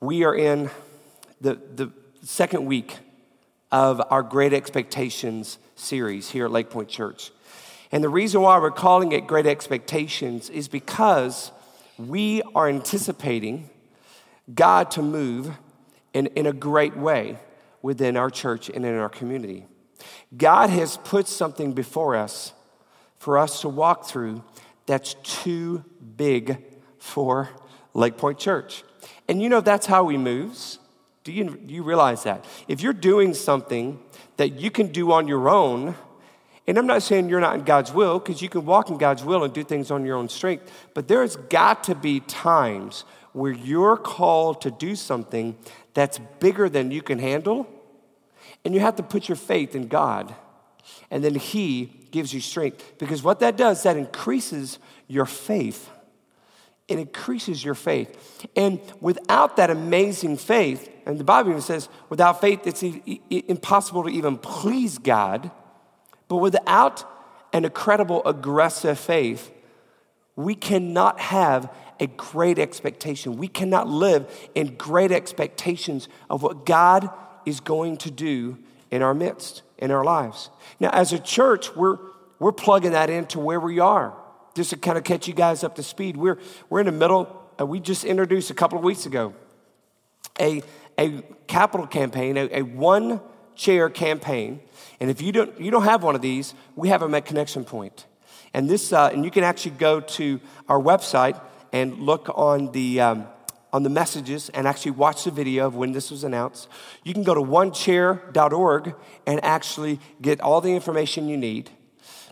We are in the, the second week of our Great Expectations series here at Lake Point Church. And the reason why we're calling it Great Expectations is because we are anticipating God to move in, in a great way within our church and in our community. God has put something before us for us to walk through that's too big for Lake Point Church. And you know, that's how he moves. Do you, do you realize that? If you're doing something that you can do on your own, and I'm not saying you're not in God's will, because you can walk in God's will and do things on your own strength, but there's got to be times where you're called to do something that's bigger than you can handle, and you have to put your faith in God. And then He gives you strength. Because what that does, that increases your faith it increases your faith. And without that amazing faith, and the Bible even says, without faith, it's impossible to even please God. But without an incredible, aggressive faith, we cannot have a great expectation. We cannot live in great expectations of what God is going to do in our midst, in our lives. Now, as a church, we're, we're plugging that into where we are just to kind of catch you guys up to speed, we're, we're in the middle, uh, we just introduced a couple of weeks ago a, a capital campaign, a, a one chair campaign. And if you don't, you don't have one of these, we have them at Connection Point. And, this, uh, and you can actually go to our website and look on the, um, on the messages and actually watch the video of when this was announced. You can go to onechair.org and actually get all the information you need.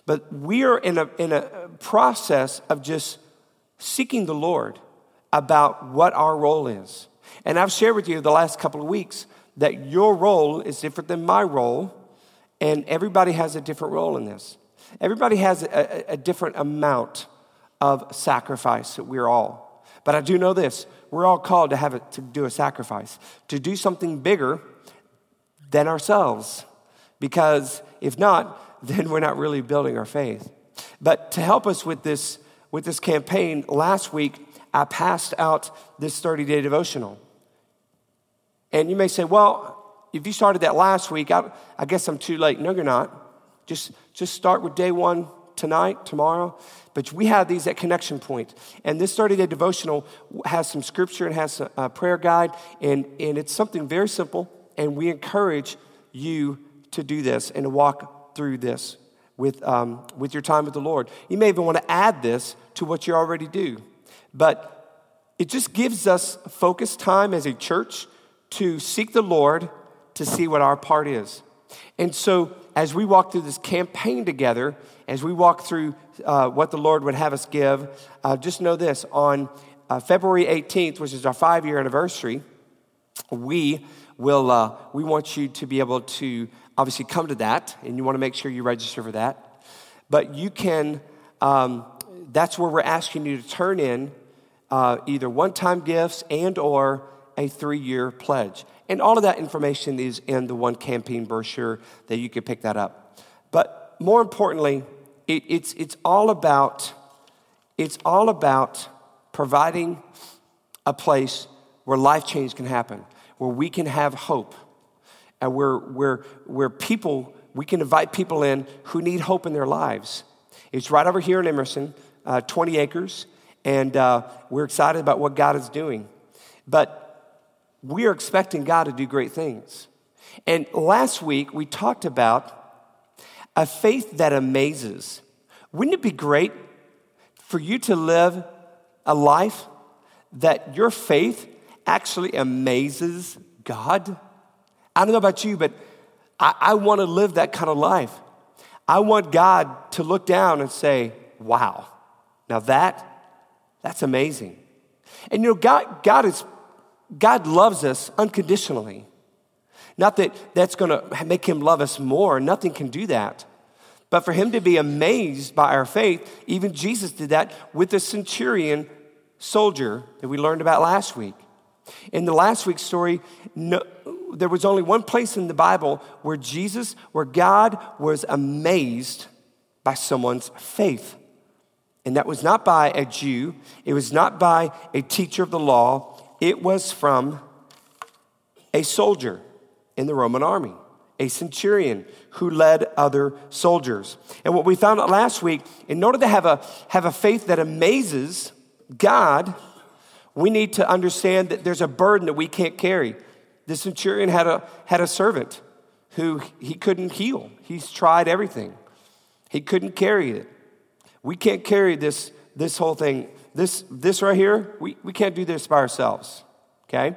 But we are in a, in a process of just seeking the Lord about what our role is. And I've shared with you the last couple of weeks that your role is different than my role, and everybody has a different role in this. Everybody has a, a different amount of sacrifice that we're all. But I do know this we're all called to have it, to do a sacrifice, to do something bigger than ourselves. Because if not, then we're not really building our faith. But to help us with this, with this campaign, last week I passed out this 30 day devotional. And you may say, well, if you started that last week, I, I guess I'm too late. No, you're not. Just, just start with day one tonight, tomorrow. But we have these at Connection Point. And this 30 day devotional has some scripture and has a, a prayer guide. And, and it's something very simple. And we encourage you to do this and to walk through this with, um, with your time with the Lord. You may even want to add this to what you already do. But it just gives us focused time as a church to seek the Lord to see what our part is. And so, as we walk through this campaign together, as we walk through uh, what the Lord would have us give, uh, just know this on uh, February 18th, which is our five year anniversary, we will, uh, we want you to be able to obviously come to that, and you want to make sure you register for that. But you can, um, that's where we're asking you to turn in uh, either one-time gifts and or a three-year pledge. And all of that information is in the one campaign brochure that you can pick that up. But more importantly, it, it's, it's all about it's all about providing a place where life change can happen, where we can have hope and where, where people, we can invite people in who need hope in their lives. It's right over here in Emerson, uh, 20 acres, and uh, we're excited about what God is doing. But we are expecting God to do great things. And last week, we talked about a faith that amazes. Wouldn't it be great for you to live a life that your faith actually amazes God? I don't know about you, but I, I want to live that kind of life. I want God to look down and say, wow, now that, that's amazing. And you know, God, God is, God loves us unconditionally. Not that that's going to make him love us more. Nothing can do that. But for him to be amazed by our faith, even Jesus did that with the centurion soldier that we learned about last week. In the last week's story, no, there was only one place in the Bible where Jesus, where God was amazed by someone's faith. And that was not by a Jew, it was not by a teacher of the law, it was from a soldier in the Roman army, a centurion who led other soldiers. And what we found out last week, in order to have a, have a faith that amazes God, we need to understand that there's a burden that we can't carry. The centurion had a, had a servant who he couldn't heal. He's tried everything. He couldn't carry it. We can't carry this, this whole thing. This, this right here, we, we can't do this by ourselves, okay?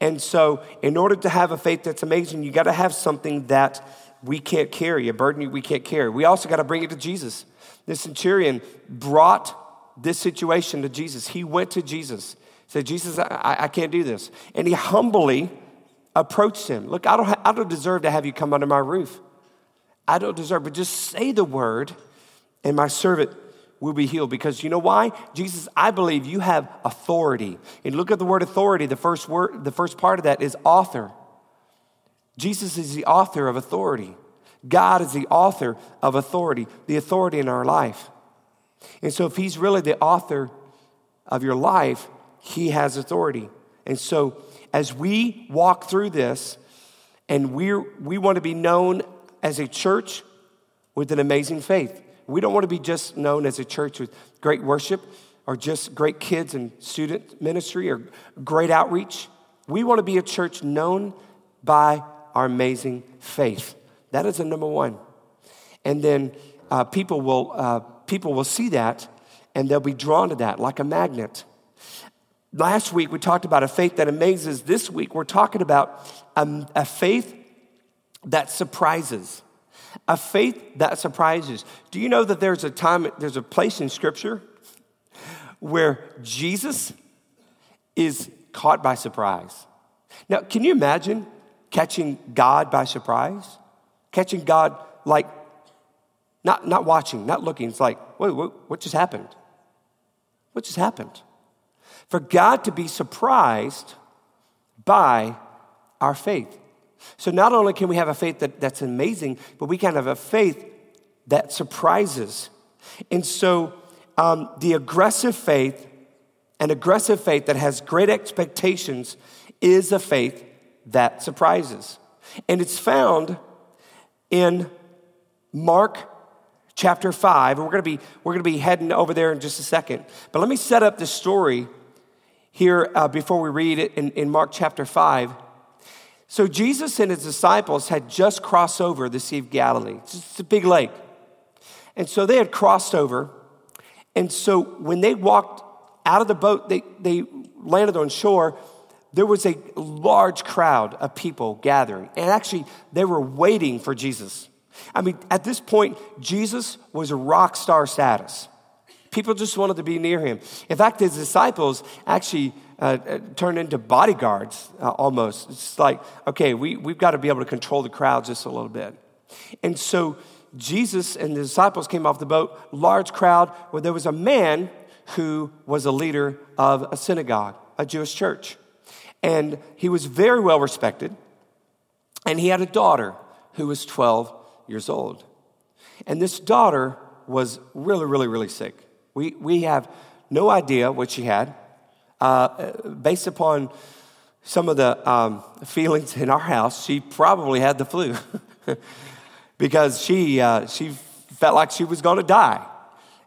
And so, in order to have a faith that's amazing, you got to have something that we can't carry, a burden we can't carry. We also got to bring it to Jesus. The centurion brought this situation to Jesus. He went to Jesus, said, Jesus, I, I can't do this. And he humbly approached him. Look, I don't, ha- I don't deserve to have you come under my roof. I don't deserve, but just say the word, and my servant will be healed. Because you know why? Jesus, I believe you have authority. And look at the word authority. The first word, the first part of that is author. Jesus is the author of authority. God is the author of authority, the authority in our life. And so, if He's really the author of your life, He has authority. And so, as we walk through this, and we're, we want to be known as a church with an amazing faith. We don't want to be just known as a church with great worship or just great kids and student ministry or great outreach. We want to be a church known by our amazing faith. That is the number one. And then uh, people, will, uh, people will see that and they'll be drawn to that like a magnet. Last week we talked about a faith that amazes. This week we're talking about a, a faith that surprises. A faith that surprises. Do you know that there's a time, there's a place in Scripture where Jesus is caught by surprise? Now, can you imagine catching God by surprise? Catching God like not, not watching, not looking. It's like, wait, what just happened? What just happened? For God to be surprised by our faith. So not only can we have a faith that, that's amazing, but we can have a faith that surprises. And so um, the aggressive faith, an aggressive faith that has great expectations, is a faith that surprises. And it's found in Mark chapter 5. And we're going to be, we're going to be heading over there in just a second. But let me set up this story here uh, before we read it in, in Mark chapter 5. So Jesus and his disciples had just crossed over the Sea of Galilee. It's a big lake. And so they had crossed over. And so when they walked out of the boat, they, they landed on shore, there was a large crowd of people gathering. And actually, they were waiting for Jesus. I mean, at this point, Jesus was a rock star status. People just wanted to be near him. In fact, his disciples actually uh, uh, turned into bodyguards uh, almost. It's like, okay, we, we've got to be able to control the crowd just a little bit. And so Jesus and the disciples came off the boat, large crowd, where there was a man who was a leader of a synagogue, a Jewish church. And he was very well respected. And he had a daughter who was 12 years old. And this daughter was really, really, really sick. We, we have no idea what she had. Uh, based upon some of the um, feelings in our house, she probably had the flu because she, uh, she felt like she was going to die.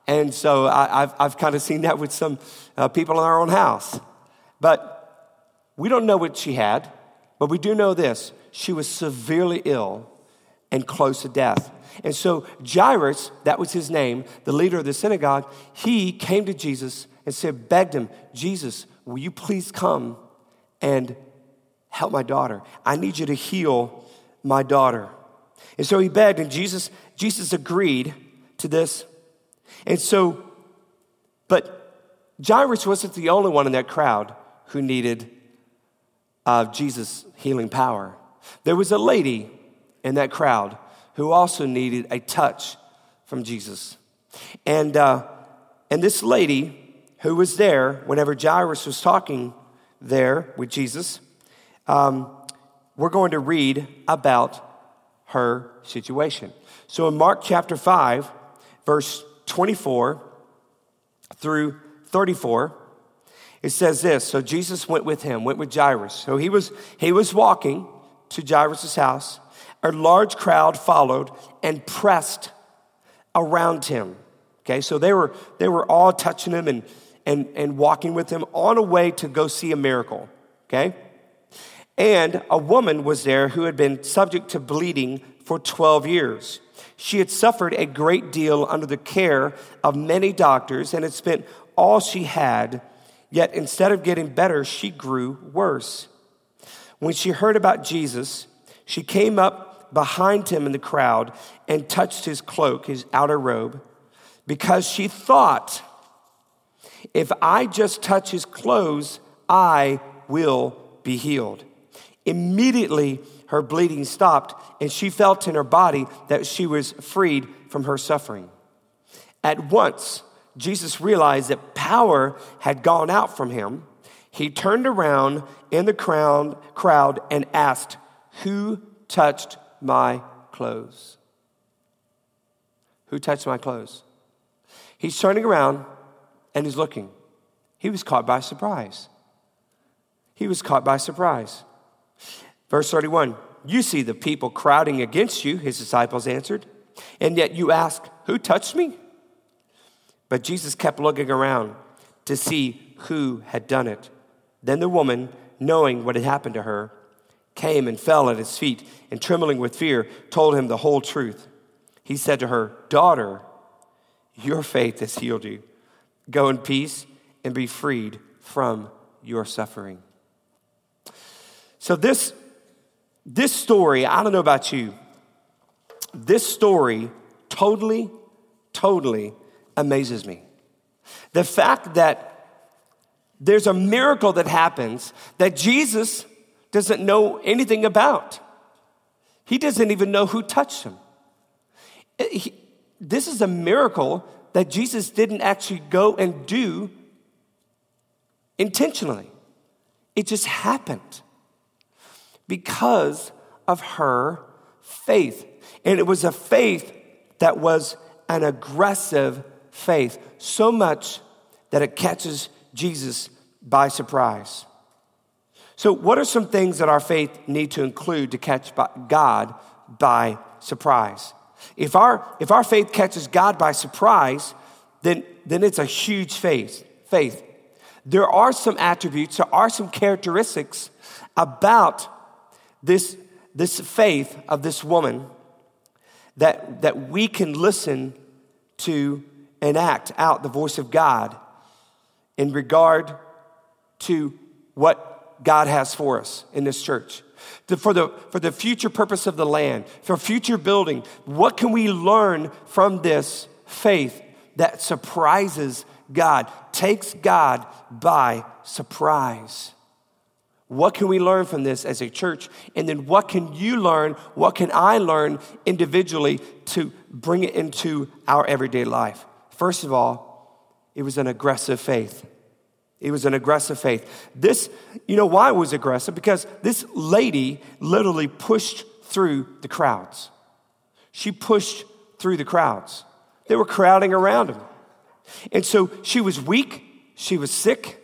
And so I, have I've kind of seen that with some uh, people in our own house. But we don't know what she had, but we do know this she was severely ill and close to death. And so Jairus, that was his name, the leader of the synagogue, he came to Jesus and said, begged him, Jesus, will you please come and help my daughter? I need you to heal my daughter. And so he begged, and Jesus, Jesus agreed to this. And so, but Jairus wasn't the only one in that crowd who needed uh, Jesus' healing power. There was a lady in that crowd who also needed a touch from Jesus. And, uh, and this lady who was there whenever Jairus was talking there with Jesus, um, we're going to read about her situation. So in Mark chapter 5, verse 24 through 34, It says this So Jesus went with him, went with Jairus. So he was, he was walking to Jairus' house. A large crowd followed and pressed around him. Okay, so they were, they were all touching him and, and, and walking with him on a way to go see a miracle. Okay? And a woman was there who had been subject to bleeding for 12 years. She had suffered a great deal under the care of many doctors and had spent all she had, yet instead of getting better, she grew worse. When she heard about Jesus, she came up behind him in the crowd and touched his cloak, his outer robe, because she thought, if I just touch his clothes, I will be healed. Immediately, her bleeding stopped, and she felt in her body that she was freed from her suffering. At once, Jesus realized that power had gone out from him. He turned around in the crowd, and asked, Who touched my clothes? Who touched my clothes? He's turning around and he's looking. He was caught by surprise. He was caught by surprise. Verse 31 You see the people crowding against you, his disciples answered, and yet you ask, Who touched me? But Jesus kept looking around to see who had done it. Then the woman, knowing what had happened to her, came and fell at his feet, and trembling with fear, told him the whole truth. He said to her, Daughter, your faith has healed you. Go in peace and be freed from your suffering. So, this this story, I don't know about you, this story totally, totally amazes me. The fact that there's a miracle that happens that Jesus doesn't know anything about. He doesn't even know who touched him. He, this is a miracle that Jesus didn't actually go and do intentionally. It just happened because of her faith. And it was a faith that was an aggressive faith, so much that it catches Jesus by surprise. So, what are some things that our faith need to include to catch God by surprise? If our, if our faith catches God by surprise, then, then it's a huge faith. faith. There are some attributes, there are some characteristics about this, this faith of this woman that, that we can listen to and act out the voice of God in regard to what God has for us in this church. For, the, for the future purpose of the land, for future building, what can we learn from this faith that surprises God, takes God by surprise? What can we learn from this as a church? And then what can you learn? What can I learn individually to bring it into our everyday life? First of all, it was an aggressive faith. It was an aggressive faith. This, you know why it was aggressive? Because this lady literally pushed through the crowds. She pushed through the crowds. They were crowding around him. And so she was weak, she was sick,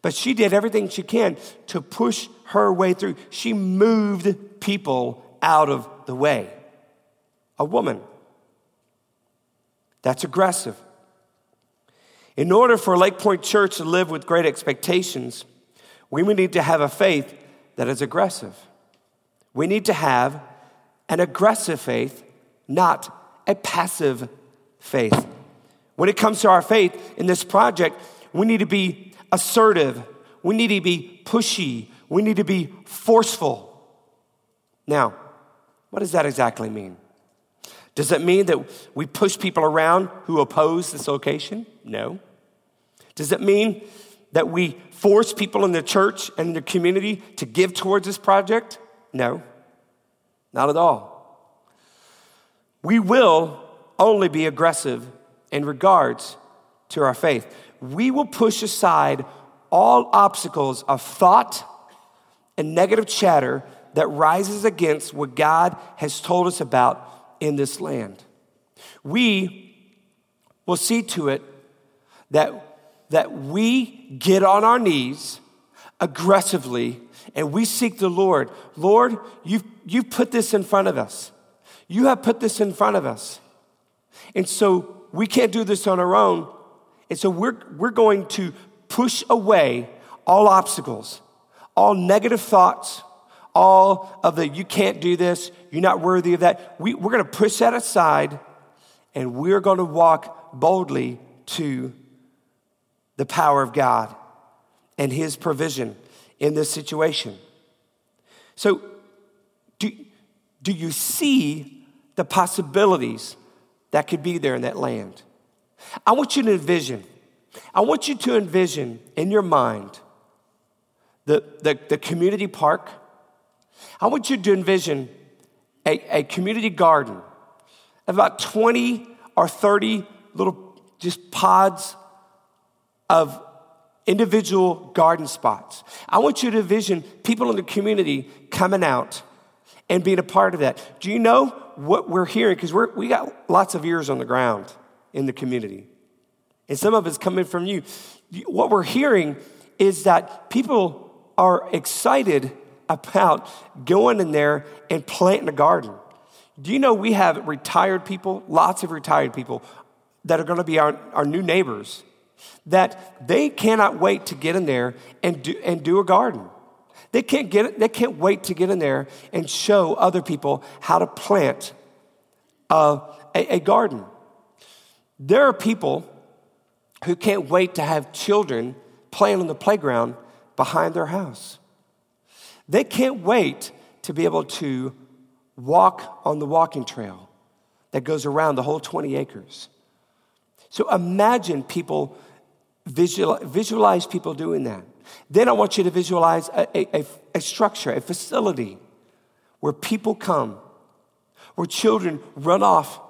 but she did everything she can to push her way through. She moved people out of the way. A woman. That's aggressive. In order for Lake Point Church to live with great expectations, we need to have a faith that is aggressive. We need to have an aggressive faith, not a passive faith. When it comes to our faith in this project, we need to be assertive. We need to be pushy. We need to be forceful. Now, what does that exactly mean? Does it mean that we push people around who oppose this location? No. Does it mean that we force people in the church and in the community to give towards this project? No, not at all. We will only be aggressive in regards to our faith we will push aside all obstacles of thought and negative chatter that rises against what God has told us about in this land. We will see to it that that we get on our knees aggressively and we seek the Lord. Lord, you've, you've put this in front of us. You have put this in front of us. And so we can't do this on our own. And so we're, we're going to push away all obstacles, all negative thoughts, all of the you can't do this, you're not worthy of that. We, we're going to push that aside and we're going to walk boldly to the power of God and His provision in this situation. So, do, do you see the possibilities that could be there in that land? I want you to envision, I want you to envision in your mind the, the, the community park. I want you to envision a, a community garden, about 20 or 30 little just pods of individual garden spots. I want you to envision people in the community coming out and being a part of that. Do you know what we're hearing? Because we got lots of ears on the ground in the community. And some of it's coming from you. What we're hearing is that people are excited about going in there and planting a garden. Do you know we have retired people, lots of retired people, that are going to be our, our new neighbors that they cannot wait to get in there and do, and do a garden. They can't, get, they can't wait to get in there and show other people how to plant a, a, a garden. There are people who can't wait to have children playing on the playground behind their house. They can't wait to be able to walk on the walking trail that goes around the whole 20 acres. So imagine people Visual, visualize people doing that. Then I want you to visualize a, a, a structure, a facility where people come, where children run off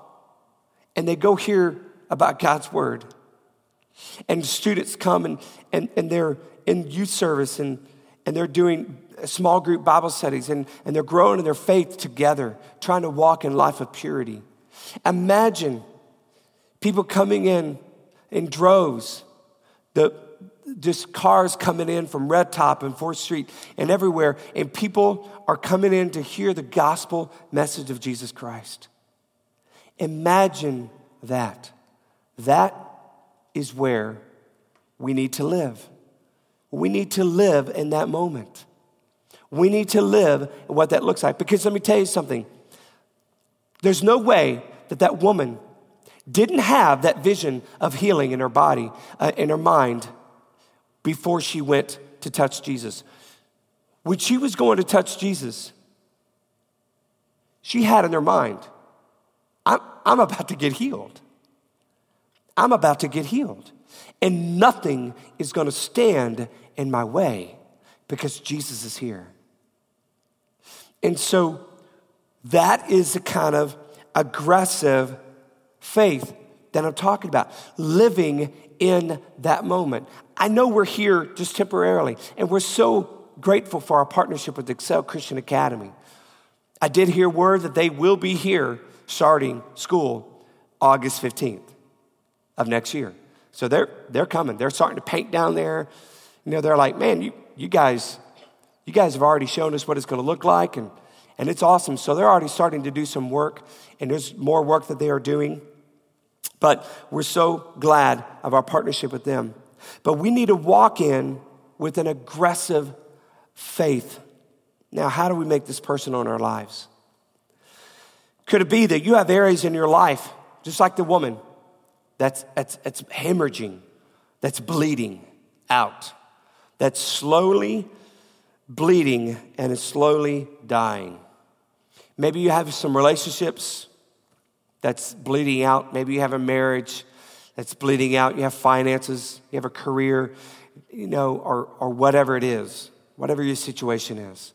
and they go hear about God's word. And students come and, and, and they're in youth service and, and they're doing small group Bible studies and, and they're growing in their faith together, trying to walk in life of purity. Imagine people coming in in droves the just cars coming in from Red Top and 4th Street and everywhere, and people are coming in to hear the gospel message of Jesus Christ. Imagine that. That is where we need to live. We need to live in that moment. We need to live what that looks like. Because let me tell you something there's no way that that woman didn't have that vision of healing in her body, uh, in her mind, before she went to touch Jesus. When she was going to touch Jesus, she had in her mind, I'm, I'm about to get healed. I'm about to get healed. And nothing is going to stand in my way because Jesus is here. And so that is the kind of aggressive faith that I'm talking about, living in that moment. I know we're here just temporarily, and we're so grateful for our partnership with Excel Christian Academy. I did hear word that they will be here starting school August 15th of next year. So they're, they're coming. They're starting to paint down there. You know, they're like, man, you, you guys, you guys have already shown us what it's going to look like, and, and it's awesome. So they're already starting to do some work, and there's more work that they are doing. But we're so glad of our partnership with them. But we need to walk in with an aggressive faith. Now, how do we make this personal in our lives? Could it be that you have areas in your life, just like the woman, that's, that's, that's hemorrhaging, that's bleeding out, that's slowly bleeding and is slowly dying? Maybe you have some relationships that's bleeding out. Maybe you have a marriage that's bleeding out. You have finances, you have a career, you know, or, or whatever it is, whatever your situation is.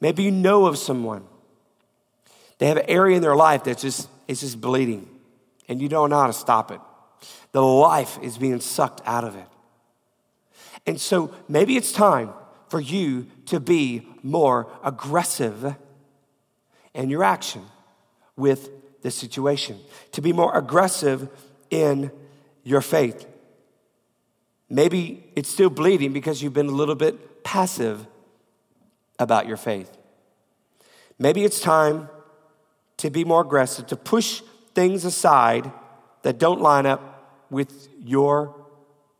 Maybe you know of someone. They have an area in their life that's just, it's just bleeding, and you don't know how to stop it. The life is being sucked out of it. And so maybe it's time for you to be more aggressive in your action with this situation, to be more aggressive in your faith. Maybe it's still bleeding because you've been a little bit passive about your faith. Maybe it's time to be more aggressive, to push things aside that don't line up with your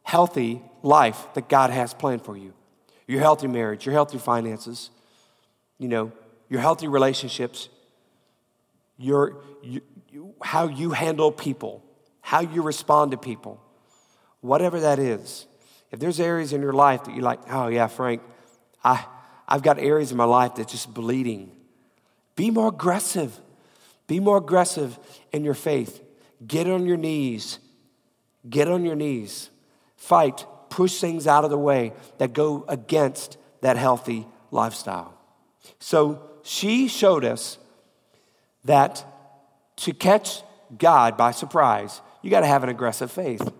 healthy life that God has planned for you. Your healthy marriage, your healthy finances, you know, your healthy relationships, your, you, how you handle people, how you respond to people, whatever that is. If there's areas in your life that you're like, oh yeah, Frank, I, I've got areas in my life that's just bleeding. Be more aggressive. Be more aggressive in your faith. Get on your knees. Get on your knees. Fight. Push things out of the way that go against that healthy lifestyle. So she showed us that to catch God by surprise, you got to have an aggressive faith.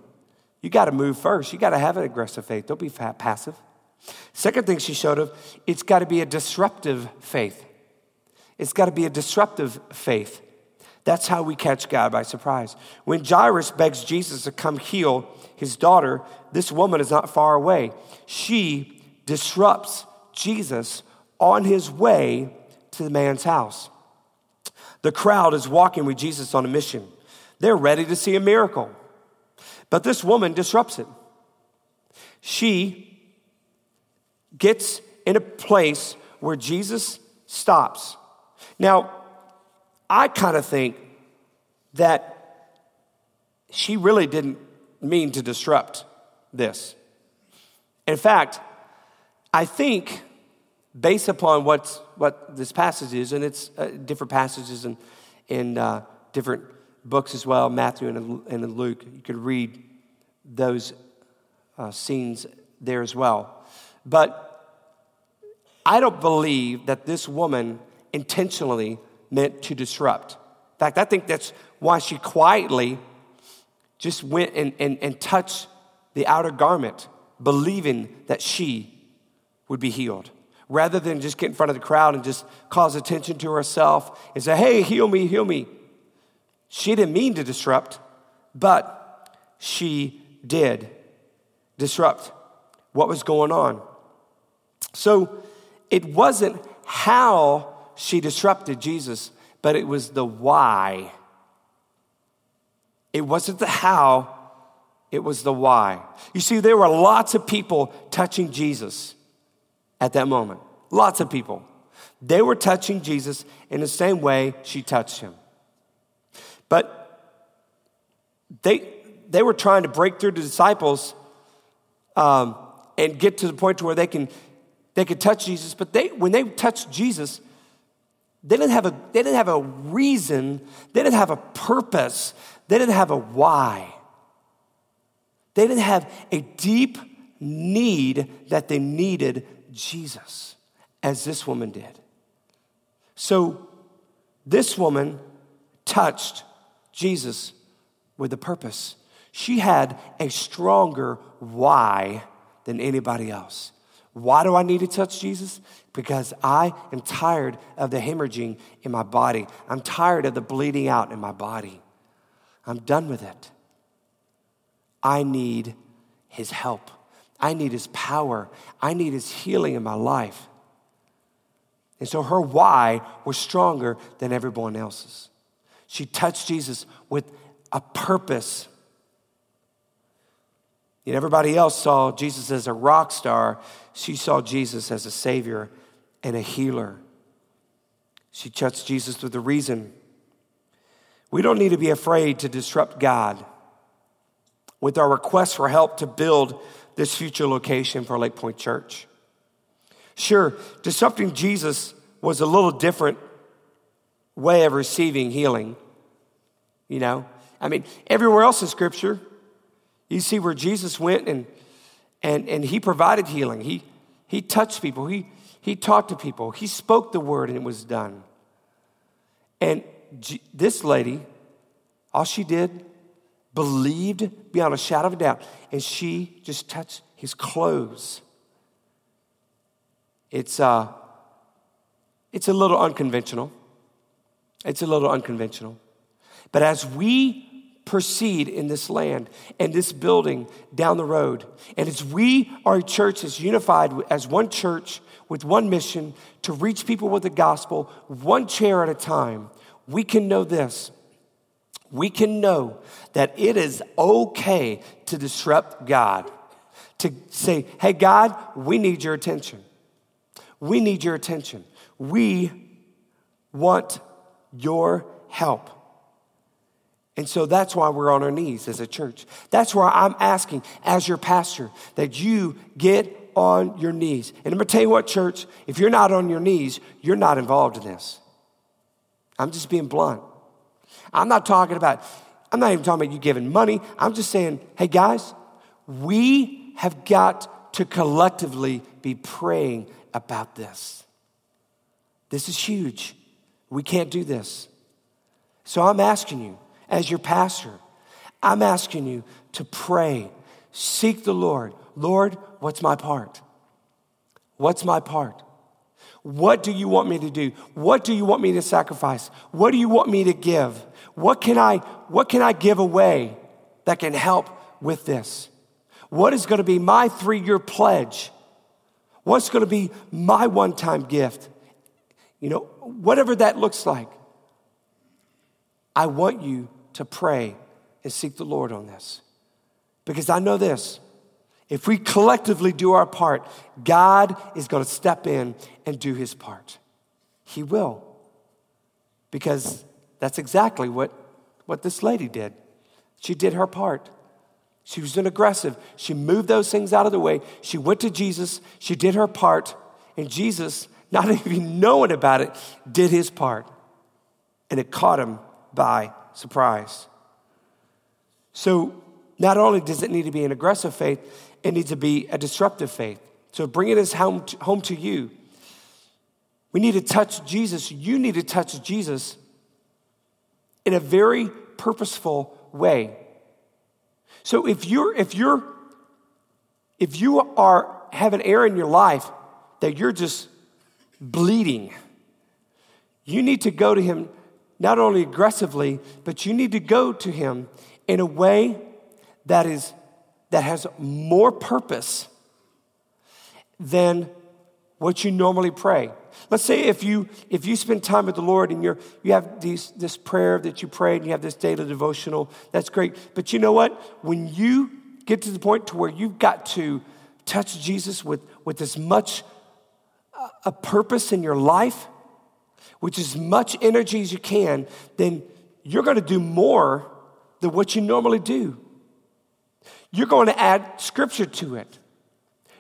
You got to move first. You got to have an aggressive faith. Don't be passive. Second thing she showed of, it's got to be a disruptive faith. It's got to be a disruptive faith. That's how we catch God by surprise. When Jairus begs Jesus to come heal his daughter, this woman is not far away. She disrupts Jesus on his way to the man's house. The crowd is walking with Jesus on a mission. They're ready to see a miracle. But this woman disrupts it. She gets in a place where Jesus stops. Now, I kind of think that she really didn't mean to disrupt this. In fact, I think based upon what's, what this passage is, and it's uh, different passages and, in uh, different books as well, Matthew and, and Luke, you could read those uh, scenes there as well. But I don't believe that this woman intentionally meant to disrupt. In fact, I think that's why she quietly just went and, and, and touched the outer garment, believing that she would be healed rather than just get in front of the crowd and just cause attention to herself and say, hey, heal me, heal me. She didn't mean to disrupt, but she did disrupt what was going on. So it wasn't how she disrupted Jesus, but it was the why. It wasn't the how, it was the why. You see, there were lots of people touching Jesus at that moment. Lots of people. They were touching Jesus in the same way she touched him. But they, they were trying to break through the disciples um, and get to the point to where they can they could touch Jesus. But they, when they touched Jesus, they didn't have a they didn't have a reason. They didn't have a purpose. They didn't have a why. They didn't have a deep need that they needed Jesus, as this woman did. So this woman touched Jesus with a purpose. She had a stronger why than anybody else. Why do I need to touch Jesus? Because I am tired of the hemorrhaging in my body. I'm tired of the bleeding out in my body. I'm done with it. I need his help. I need his power. I need his healing in my life. And so her why was stronger than everyone else's. She touched Jesus with a purpose. And everybody else saw Jesus as a rock star. She saw Jesus as a savior and a healer. She touched Jesus with a reason. We don't need to be afraid to disrupt God with our request for help to build this future location for Lake Point Church. Sure, disrupting Jesus was a little different way of receiving healing. You know, I mean, everywhere else in Scripture, you see where Jesus went and and and he provided healing. He he touched people. He he talked to people. He spoke the word and it was done. And G- this lady, all she did believed beyond a shadow of a doubt, and she just touched his clothes. It's, uh, it's a little unconventional. It's a little unconventional. But as we proceed in this land and this building down the road, and as we are a church that's unified as one church with one mission to reach people with the gospel, one chair at a time, we can know this. We can know that it is okay to disrupt God, to say, hey, God, we need your attention. We need your attention. We want your help. And so that's why we're on our knees as a church. That's why I'm asking, as your pastor, that you get on your knees. And I'm gonna tell you what, church, if you're not on your knees, you're not involved in this. I'm just being blunt. I'm not talking about, I'm not even talking about you giving money. I'm just saying, hey guys, we have got to collectively be praying about this. This is huge. We can't do this. So I'm asking you, as your pastor, I'm asking you to pray, seek the Lord. Lord, what's my part? What's my part? What do you want me to do? What do you want me to sacrifice? What do you want me to give? What can I, what can I give away that can help with this? What is going to be my three year pledge? What's going to be my one time gift? You know, whatever that looks like. I want you to pray and seek the Lord on this. Because I know this if we collectively do our part, God is going to step in and do his part. He will. Because that's exactly what, what this lady did. She did her part. She was an aggressive. She moved those things out of the way. She went to Jesus. She did her part. And Jesus, not even knowing about it, did his part. And it caught him by surprise. So, not only does it need to be an aggressive faith, it needs to be a disruptive faith. So, bringing this home to, home to you. We need to touch Jesus. You need to touch Jesus in a very purposeful way. So if you're if you're if you are have an area in your life that you're just bleeding, you need to go to him not only aggressively, but you need to go to him in a way that is that has more purpose than what you normally pray. Let's say if you if you spend time with the Lord and you're you have these this prayer that you pray and you have this daily devotional, that's great. But you know what? When you get to the point to where you've got to touch Jesus with, with as much uh, a purpose in your life, with as much energy as you can, then you're going to do more than what you normally do. You're going to add scripture to it.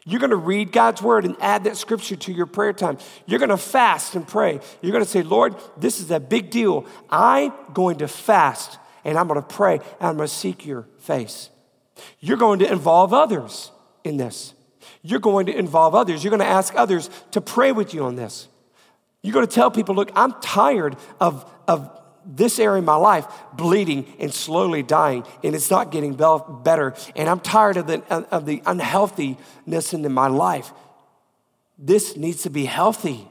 You're going to read God's word and add that scripture to your prayer time. You're going to fast and pray. You're going to say, Lord, this is a big deal. I'm going to fast and I'm going to pray and I'm going to seek your face. You're going to involve others in this. You're going to involve others. You're going to ask others to pray with you on this. You're going to tell people, look, I'm tired of, of this area of my life bleeding and slowly dying, and it's not getting better. And I'm tired of the, uh, of the unhealthiness in my life. This needs to be healthy,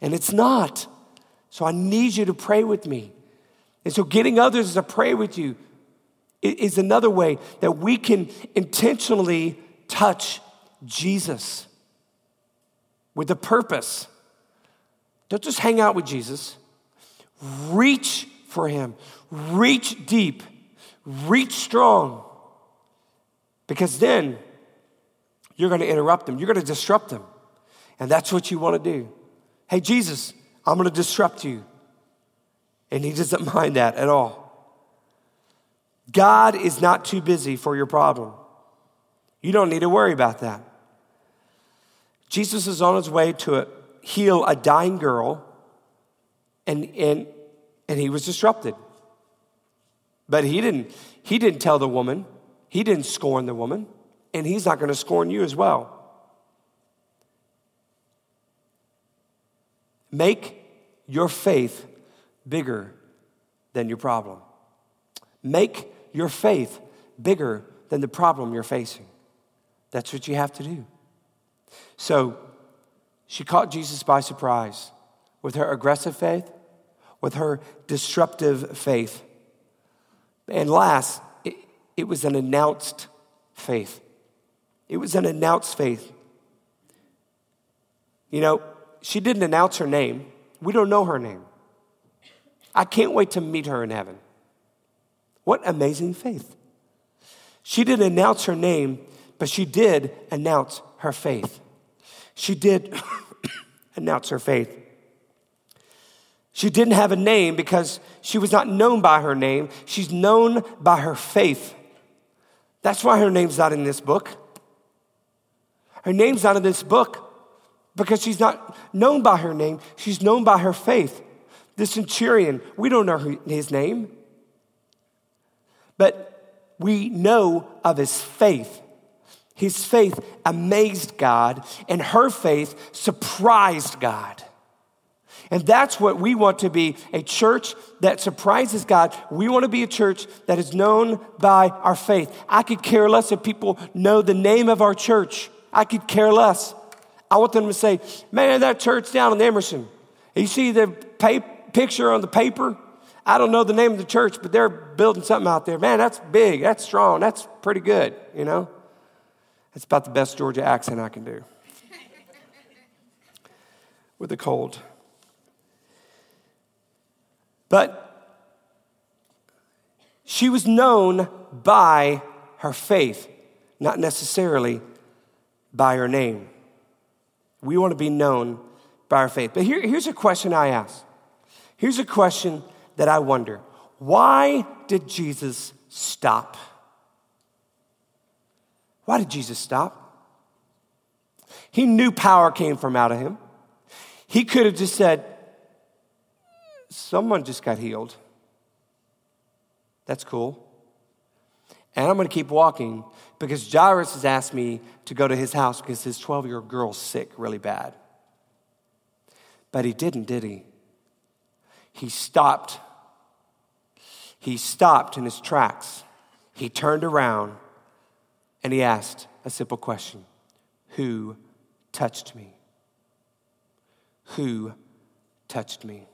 and it's not. So I need you to pray with me. And so getting others to pray with you is another way that we can intentionally touch Jesus with a purpose. Don't just hang out with Jesus. Reach for Him. Reach deep. Reach strong. Because then you're going to interrupt them, you're going to disrupt them. And that's what you want to do. Hey, Jesus, I'm going to disrupt you. And He doesn't mind that at all. God is not too busy for your problem. You don't need to worry about that. Jesus is on his way to heal a dying girl, and, and and he was disrupted. But he didn't, he didn't tell the woman, he didn't scorn the woman, and he's not going to scorn you as well. Make your faith bigger than your problem. Make your faith bigger than the problem you're facing. That's what you have to do. So she caught Jesus by surprise with her aggressive faith with her disruptive faith. And last, it, it was an announced faith. It was an announced faith. You know, she didn't announce her name. We don't know her name. I can't wait to meet her in heaven. What amazing faith. She didn't announce her name, but she did announce her faith. She did announce her faith. She didn't have a name because she was not known by her name. She's known by her faith. That's why her name's not in this book. Her name's not in this book because she's not known by her name. She's known by her faith. The centurion, we don't know his name, but we know of his faith. His faith amazed God, and her faith surprised God. And that's what we want to be a church that surprises God. We want to be a church that is known by our faith. I could care less if people know the name of our church. I could care less. I want them to say, man, that church down in Emerson. You see the picture on the paper? I don't know the name of the church, but they're building something out there. Man, that's big, that's strong, that's pretty good, you know? It's about the best Georgia accent I can do. With a cold. But she was known by her faith, not necessarily by her name. We want to be known by our faith. But here, here's a question I ask. Here's a question that I wonder Why did Jesus stop? Why did Jesus stop? He knew power came from out of him. He could have just said, Someone just got healed. That's cool. And I'm going to keep walking because Jairus has asked me to go to his house because his 12 year old girl's sick really bad. But he didn't, did he? He stopped. He stopped in his tracks. He turned around and he asked a simple question Who touched me? Who touched me?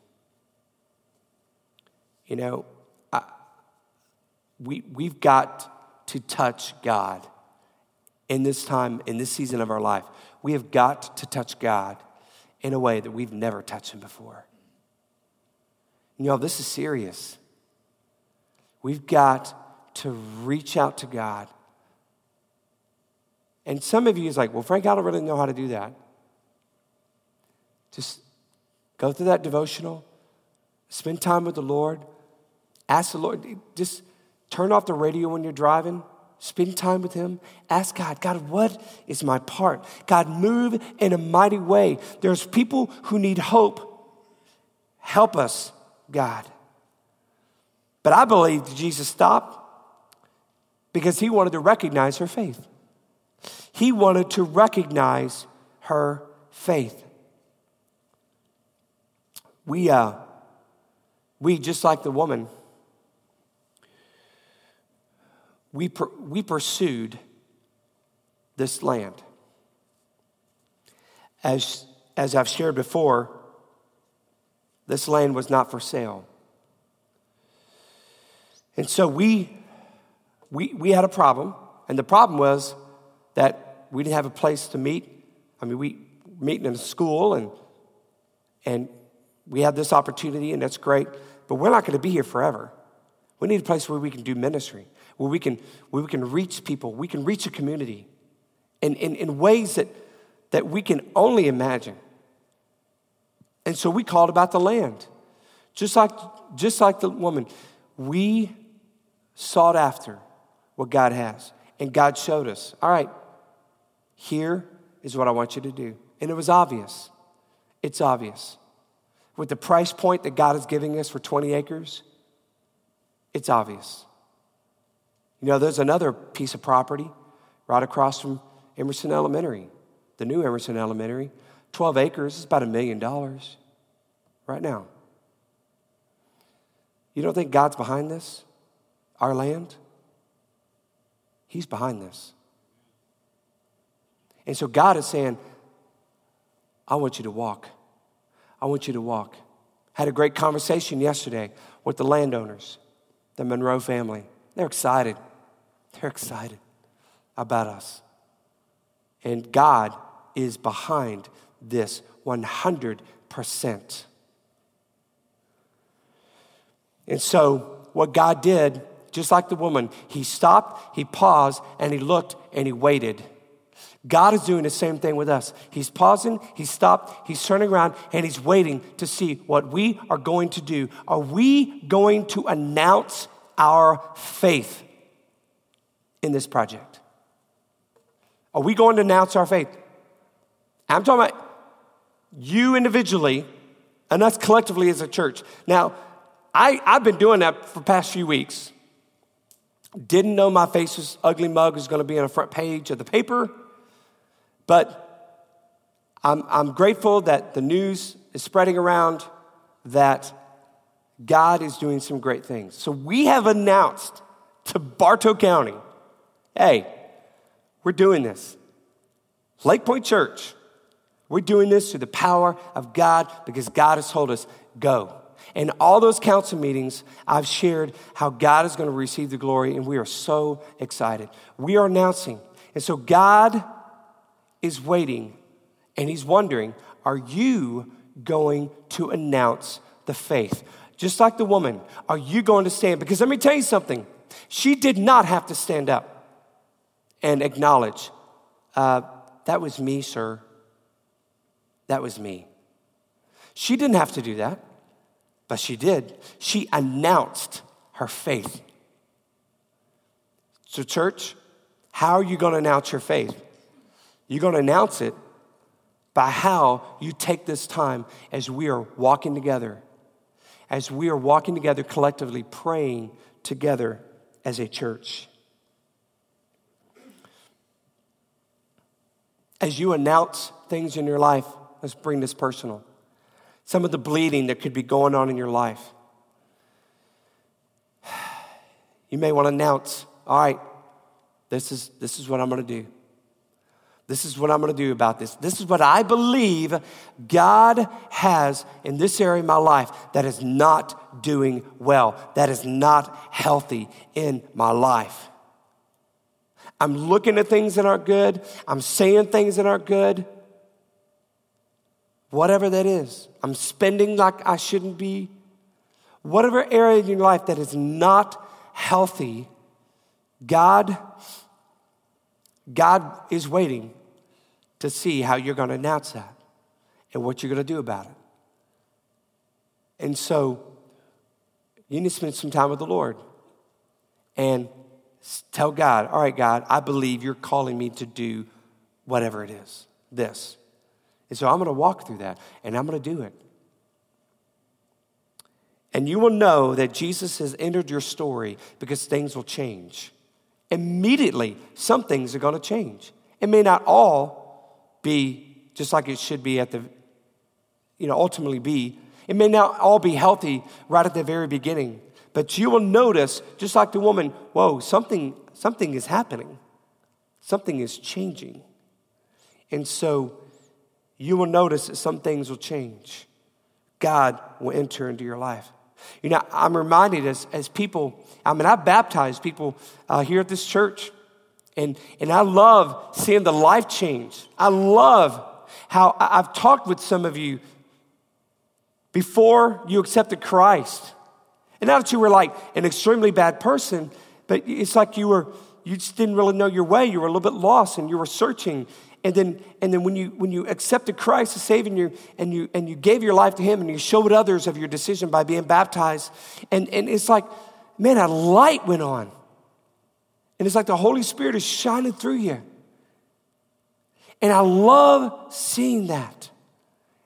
You know, I, we, we've got to touch God in this time, in this season of our life. We have got to touch God in a way that we've never touched Him before. You know, this is serious. We've got to reach out to God. And some of you is like, well, Frank, I don't really know how to do that. Just go through that devotional, spend time with the Lord, ask the Lord, just turn off the radio when you're driving, spend time with Him, ask God, God, what is my part? God, move in a mighty way. There's people who need hope. Help us God. But I believe Jesus stopped because he wanted to recognize her faith. He wanted to recognize her faith. We, uh, we just like the woman, we, per, we pursued this land. As, as I've shared before, this land was not for sale. And so we, we, we had a problem, and the problem was that we didn't have a place to meet. I mean, we meeting in a school, and, and we had this opportunity, and that's great, but we're not going to be here forever. We need a place where we can do ministry, where we can, where we can reach people, we can reach a community in, in, in ways that, that we can only imagine. And so we called about the land. Just like, just like the woman, we sought after what God has. And God showed us, all right, here is what I want you to do. And it was obvious. It's obvious. With the price point that God is giving us for 20 acres, it's obvious. You know, there's another piece of property right across from Emerson Elementary, the new Emerson Elementary. 12 acres is about a million dollars right now. You don't think God's behind this? Our land? He's behind this. And so God is saying, I want you to walk. I want you to walk. Had a great conversation yesterday with the landowners. the Monroe family. They're excited. They're excited about us. And God is behind this 100%. And so, what God did, just like the woman, he stopped, he paused, and he looked and he waited. God is doing the same thing with us. He's pausing, he's stopped, he's turning around, and he's waiting to see what we are going to do. Are we going to announce our faith in this project? Are we going to announce our faith? I'm talking about you individually and us collectively as a church. Now, I, I've been doing that for past few weeks. Didn't know my face's ugly mug was going to be on the front page of the paper, but I'm, I'm grateful that the news is spreading around that God is doing some great things. So we have announced to Bartow County hey, we're doing this. Lake Point Church, we're doing this through the power of God because God has told us, go. In all those council meetings, I've shared how God is going to receive the glory, and we are so excited. We are announcing. And so God is waiting, and He's wondering, are you going to announce the faith? Just like the woman, are you going to stand? Because let me tell you something. She did not have to stand up and acknowledge, uh, that was me, sir. That was me. She didn't have to do that, but she did. She announced her faith. So, church, how are you going to announce your faith? You're going to announce it by how you take this time as we are walking together, as we are walking together collectively, praying together as a church. As you announce things in your life, let's bring this personal. Some of the bleeding that could be going on in your life. You may want to announce, all right, this is, this is what I'm going to do. This is what I'm going to do about this. This is what I believe God has in this area of my life that is not doing well, that is not healthy in my life. I'm looking at things that aren't good. I'm saying things that aren't good. Whatever that is. I'm spending like I shouldn't be. Whatever area in your life that is not healthy, God, God is waiting to see how you're going to announce that and what you're going to do about it. And so you need to spend some time with the Lord. And Tell God, all right, God, I believe you're calling me to do whatever it is, this. And so I'm going to walk through that and I'm going to do it. And you will know that Jesus has entered your story because things will change. Immediately, some things are going to change. It may not all be just like it should be at the, you know, ultimately be. It may not all be healthy right at the very beginning. But you will notice, just like the woman, whoa, something, something is happening. Something is changing. And so you will notice that some things will change. God will enter into your life. You know, I'm reminded as, as people, I mean, I baptize people uh, here at this church, and, and I love seeing the life change. I love how I've talked with some of you before you accepted Christ. And not that you were like an extremely bad person, but it's like you were, you just didn't really know your way. You were a little bit lost and you were searching. And then, and then when you when you accepted Christ as Savior and you, and you and you gave your life to Him and you showed others of your decision by being baptized, and, and it's like, man, a light went on. And it's like the Holy Spirit is shining through you. And I love seeing that.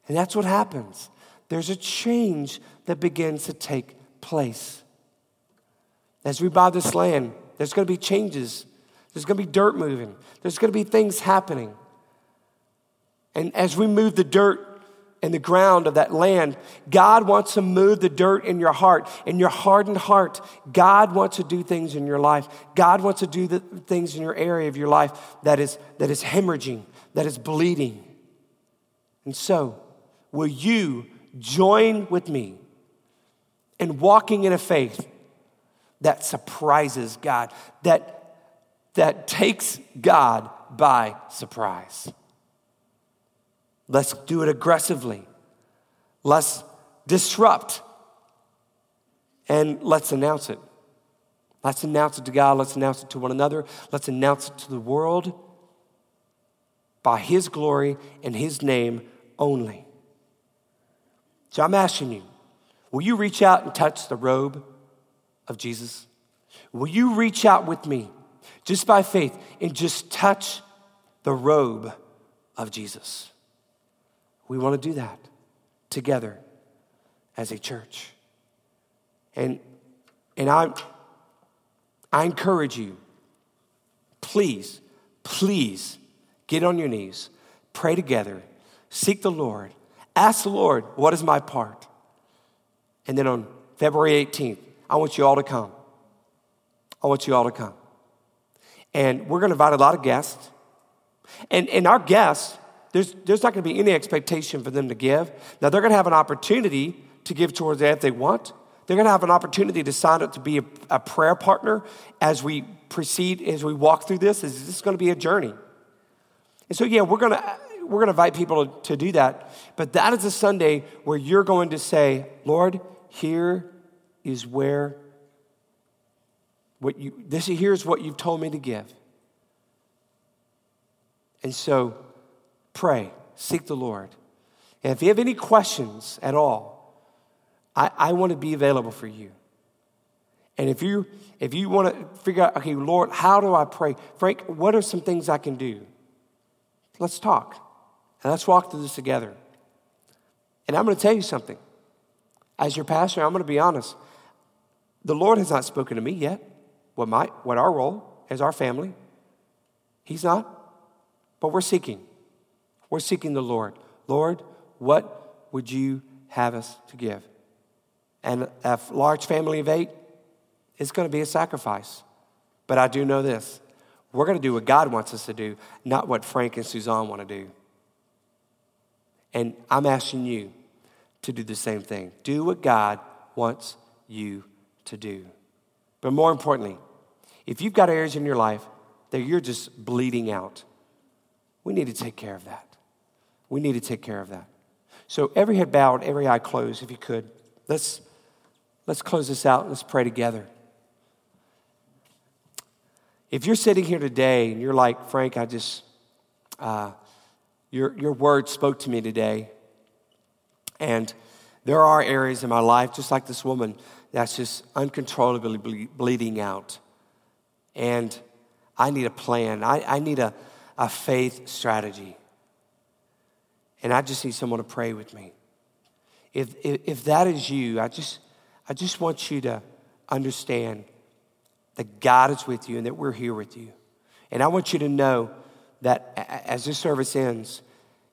And that's what happens. There's a change that begins to take place. As we buy this land, there's going to be changes. There's going to be dirt moving. There's going to be things happening. And as we move the dirt and the ground of that land, God wants to move the dirt in your heart, in your hardened heart. God wants to do things in your life. God wants to do the things in your area of your life that is, that is hemorrhaging, that is bleeding. And so, will you join with me and walking in a faith that surprises God, that, that takes God by surprise. Let's do it aggressively. Let's disrupt and let's announce it. Let's announce it to God. Let's announce it to one another. Let's announce it to the world by His glory and His name only. So I'm asking you will you reach out and touch the robe of Jesus? Will you reach out with me just by faith and just touch the robe of Jesus? We want to do that together as a church. And, and I, I encourage you, please, please get on your knees, pray together, seek the Lord, ask the Lord, what is my part? And then on February 18th, I want you all to come. I want you all to come. And we're going to invite a lot of guests. And, and our guests, there's, there's not going to be any expectation for them to give. Now, they're going to have an opportunity to give towards that if they want. They're going to have an opportunity to sign up to be a, a prayer partner as we proceed, as we walk through this. Is this going to be a journey. And so, yeah, we're going to, we're going to invite people to, to do that. But that is a Sunday where you're going to say, Lord, here is where what you this here's what you've told me to give. And so pray, seek the Lord. And if you have any questions at all, I, I want to be available for you. And if you if you want to figure out, okay, Lord, how do I pray? Frank, what are some things I can do? Let's talk. And let's walk through this together. And I'm going to tell you something. As your pastor, I'm going to be honest. The Lord has not spoken to me yet. What my what our role as our family? He's not. But we're seeking. We're seeking the Lord. Lord, what would you have us to give? and a large family of eight, it's going to be a sacrifice. But I do know this we're going to do what God wants us to do, not what Frank and Suzanne want to do. And I'm asking you to do the same thing. Do what God wants you to do. But more importantly, if you've got areas in your life that you're just bleeding out, we need to take care of that. We need to take care of that. So every head bowed, every eye closed, if you could. Let's Let's close this out. Let's pray together. If you're sitting here today and you're like, Frank, I just, uh, your, your word spoke to me today. And there are areas in my life, just like this woman, that's just uncontrollably ble- bleeding out. And I need a plan, I, I need a, a faith strategy. And I just need someone to pray with me. If, if, if that is you, I just, I just want you to understand that God is with you and that we're here with you. And I want you to know that as this service ends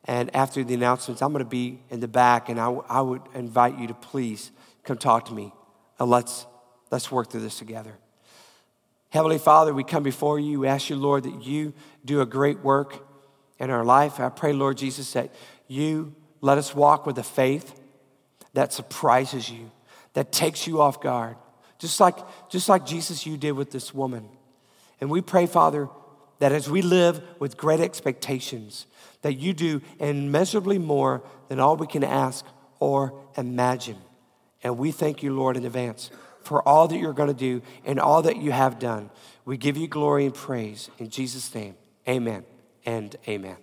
and after the announcements, I'm going to be in the back and I, I would invite you to please come talk to me and let's, let's work through this together. Heavenly Father, we come before you. We ask you, Lord, that you do a great work in our life. I pray, Lord Jesus, that you let us walk with a faith that surprises you that takes you off guard. Just like, just like Jesus, you did with this woman. And we pray, Father, that as we live with great expectations, that you do immeasurably more than all we can ask or imagine. And we thank you, Lord, in advance for all that you're going to do and all that you have done. We give you glory and praise in Jesus' name. Amen and amen.